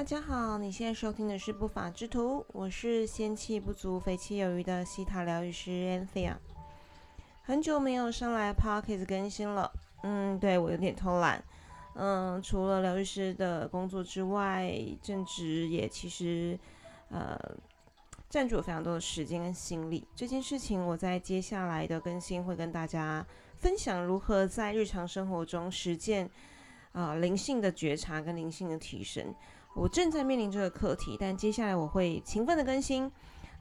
大家好，你现在收听的是不法之徒，我是仙气不足、肥气有余的西塔疗愈师 Anthea。很久没有上来 Podcast 更新了，嗯，对我有点偷懒，嗯，除了疗愈师的工作之外，正职也其实呃占据了非常多的时间跟心力。这件事情我在接下来的更新会跟大家分享如何在日常生活中实践啊灵性的觉察跟灵性的提升。我正在面临这个课题，但接下来我会勤奋的更新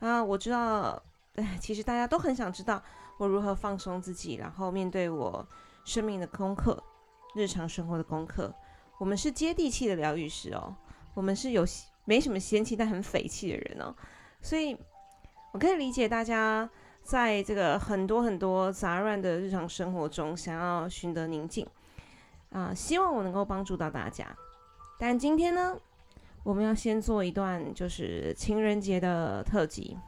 啊！我知道，哎其实大家都很想知道我如何放松自己，然后面对我生命的功课、日常生活的功课。我们是接地气的疗愈师哦，我们是有没什么仙气但很匪气的人哦，所以我可以理解大家在这个很多很多杂乱的日常生活中想要寻得宁静啊，希望我能够帮助到大家。但今天呢？我们要先做一段，就是情人节的特辑。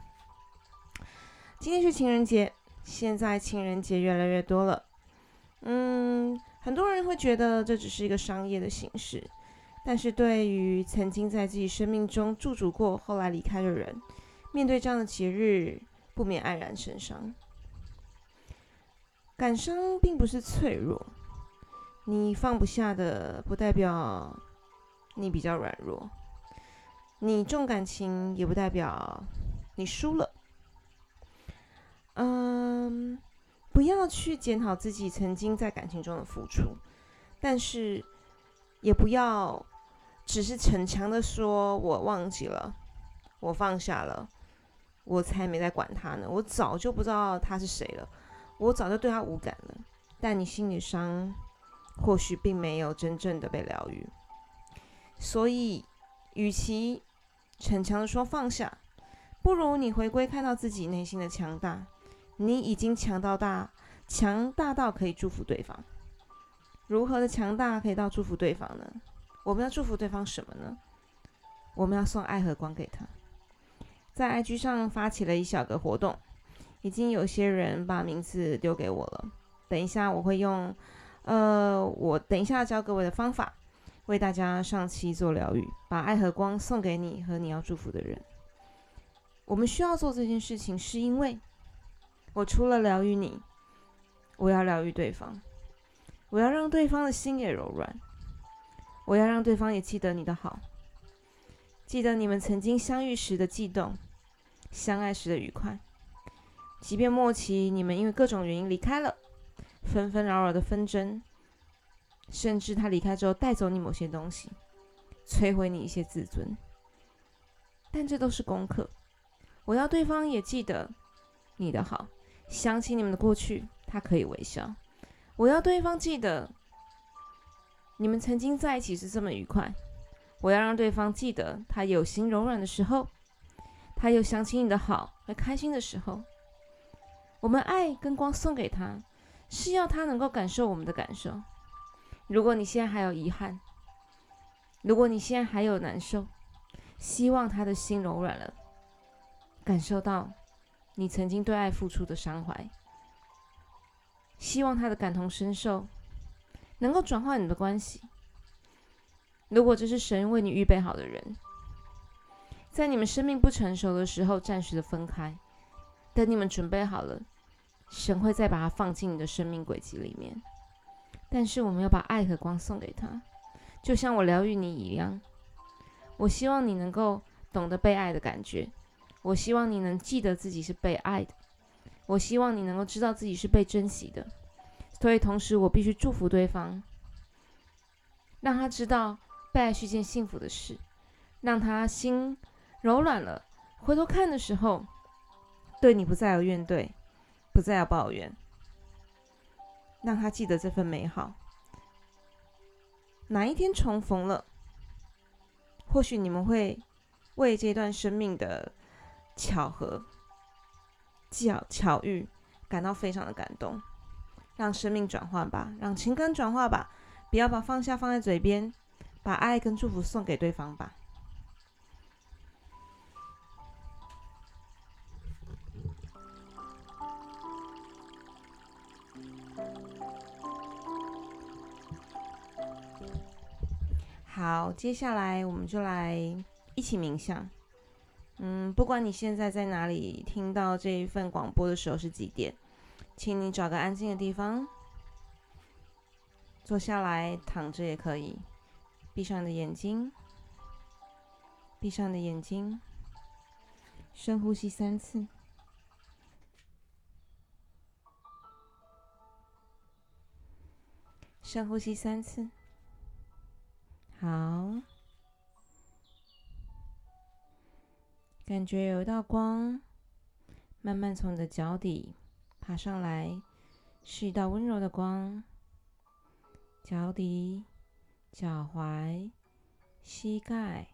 今天是情人节，现在情人节越来越多了。嗯，很多人会觉得这只是一个商业的形式，但是对于曾经在自己生命中驻足过、后来离开的人，面对这样的节日，不免黯然神伤。感伤并不是脆弱，你放不下的，不代表你比较软弱。你重感情也不代表你输了。嗯，不要去检讨自己曾经在感情中的付出，但是也不要只是逞强的说“我忘记了，我放下了，我才没在管他呢，我早就不知道他是谁了，我早就对他无感了。”但你心里伤或许并没有真正的被疗愈，所以与其逞强的说放下，不如你回归看到自己内心的强大。你已经强到大，强大到可以祝福对方。如何的强大可以到祝福对方呢？我们要祝福对方什么呢？我们要送爱和光给他。在 IG 上发起了一小个活动，已经有些人把名字丢给我了。等一下我会用，呃，我等一下教各位的方法。为大家上期做疗愈，把爱和光送给你和你要祝福的人。我们需要做这件事情，是因为我除了疗愈你，我要疗愈对方，我要让对方的心也柔软，我要让对方也记得你的好，记得你们曾经相遇时的悸动，相爱时的愉快。即便末期你们因为各种原因离开了，纷纷扰扰的纷争。甚至他离开之后带走你某些东西，摧毁你一些自尊，但这都是功课。我要对方也记得你的好，想起你们的过去，他可以微笑。我要对方记得你们曾经在一起是这么愉快。我要让对方记得他有心柔软的时候，他有想起你的好和开心的时候。我们爱跟光送给他，是要他能够感受我们的感受。如果你现在还有遗憾，如果你现在还有难受，希望他的心柔软了，感受到你曾经对爱付出的伤怀，希望他的感同身受能够转化你的关系。如果这是神为你预备好的人，在你们生命不成熟的时候暂时的分开，等你们准备好了，神会再把它放进你的生命轨迹里面。但是我们要把爱和光送给他，就像我疗愈你一样。我希望你能够懂得被爱的感觉，我希望你能记得自己是被爱的，我希望你能够知道自己是被珍惜的。所以同时，我必须祝福对方，让他知道被爱是件幸福的事，让他心柔软了，回头看的时候，对你不再有怨怼，不再有抱怨。让他记得这份美好。哪一天重逢了，或许你们会为这段生命的巧合、巧巧遇感到非常的感动。让生命转换吧，让情感转化吧，不要把放下放在嘴边，把爱跟祝福送给对方吧。好，接下来我们就来一起冥想。嗯，不管你现在在哪里听到这一份广播的时候是几点，请你找个安静的地方坐下来，躺着也可以。闭上你的眼睛，闭上你的眼睛，深呼吸三次，深呼吸三次。好。感觉有一道光慢慢从你的脚底爬上来，是一道温柔的光。脚底、脚踝、膝盖、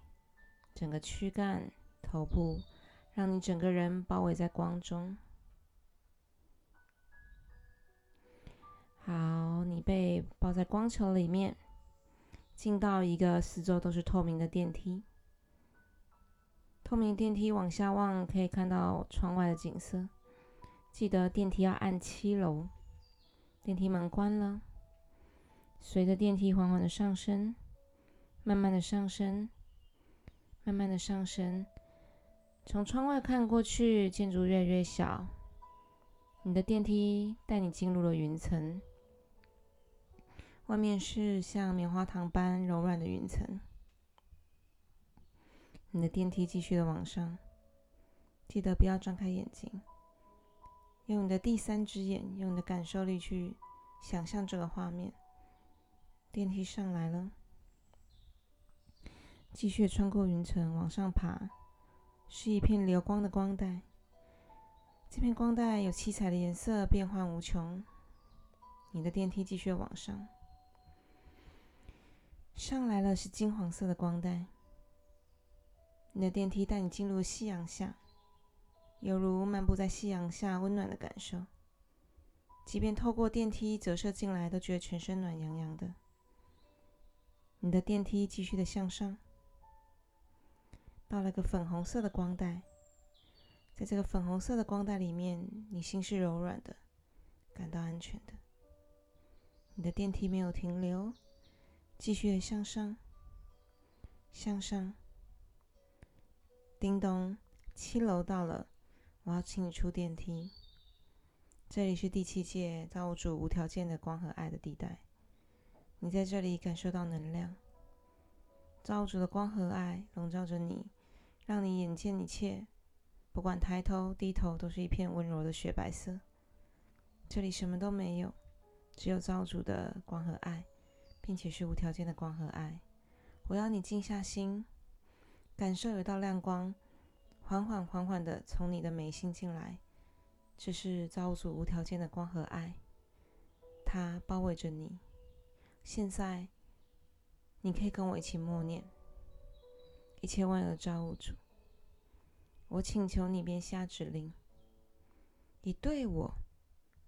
整个躯干、头部，让你整个人包围在光中。好，你被包在光球里面，进到一个四周都是透明的电梯。透明电梯往下望，可以看到窗外的景色。记得电梯要按七楼。电梯门关了，随着电梯缓缓的上升，慢慢的上升，慢慢的上升。从窗外看过去，建筑越来越小。你的电梯带你进入了云层，外面是像棉花糖般柔软的云层。你的电梯继续的往上，记得不要张开眼睛，用你的第三只眼，用你的感受力去想象这个画面。电梯上来了，继续穿过云层往上爬，是一片流光的光带。这片光带有七彩的颜色，变幻无穷。你的电梯继续往上，上来了是金黄色的光带。你的电梯带你进入夕阳下，犹如漫步在夕阳下温暖的感受。即便透过电梯折射进来，都觉得全身暖洋洋的。你的电梯继续的向上，到了个粉红色的光带，在这个粉红色的光带里面，你心是柔软的，感到安全的。你的电梯没有停留，继续的向上，向上。叮咚，七楼到了，我要请你出电梯。这里是第七届造物主无条件的光和爱的地带。你在这里感受到能量，造物主的光和爱笼罩着你，让你眼见一切，不管抬头低头，都是一片温柔的雪白色。这里什么都没有，只有造物主的光和爱，并且是无条件的光和爱。我要你静下心。感受有一道亮光，缓缓缓缓的从你的眉心进来，这是造物主无条件的光和爱，它包围着你。现在，你可以跟我一起默念：一切万有的造物主，我请求你便下指令，你对我，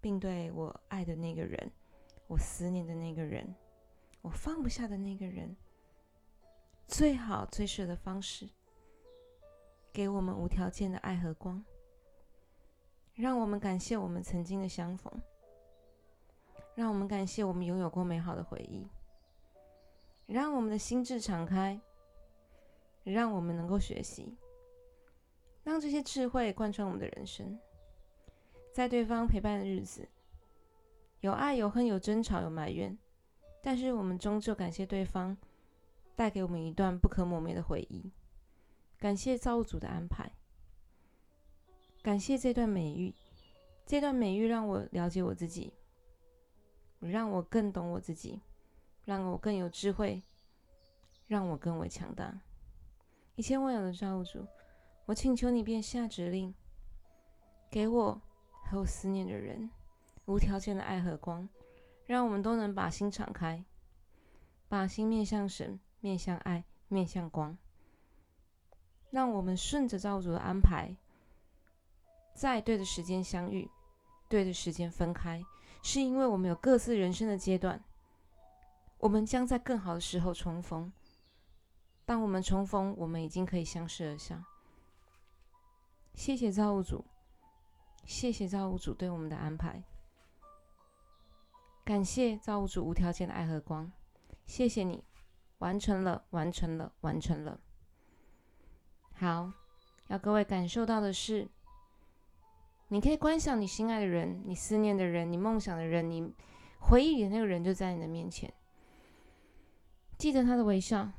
并对我爱的那个人，我思念的那个人，我放不下的那个人。最好、最适的方式，给我们无条件的爱和光，让我们感谢我们曾经的相逢，让我们感谢我们拥有过美好的回忆，让我们的心智敞开，让我们能够学习，让这些智慧贯穿我们的人生。在对方陪伴的日子，有爱、有恨、有争吵、有埋怨，但是我们终究感谢对方。带给我们一段不可磨灭的回忆。感谢造物主的安排，感谢这段美玉，这段美玉让我了解我自己，让我更懂我自己，让我更有智慧，让我更为强大。一切万有的造物主，我请求你便下指令，给我和我思念的人无条件的爱和光，让我们都能把心敞开，把心面向神。面向爱，面向光，让我们顺着造物主的安排，在对的时间相遇，对的时间分开，是因为我们有各自人生的阶段，我们将在更好的时候重逢。当我们重逢，我们已经可以相视而笑。谢谢造物主，谢谢造物主对我们的安排，感谢造物主无条件的爱和光，谢谢你。完成了，完成了，完成了。好，要各位感受到的是，你可以观想你心爱的人、你思念的人、你梦想的人、你回忆里的那个人就在你的面前。记得他的微笑，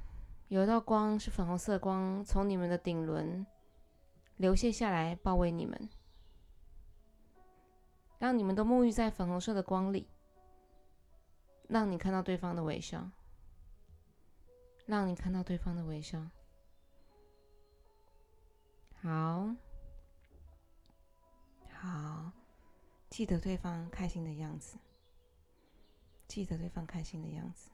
有一道光是粉红色光，从你们的顶轮流泻下来，包围你们，让你们都沐浴在粉红色的光里，让你看到对方的微笑，让你看到对方的微笑。好，好，记得对方开心的样子，记得对方开心的样子。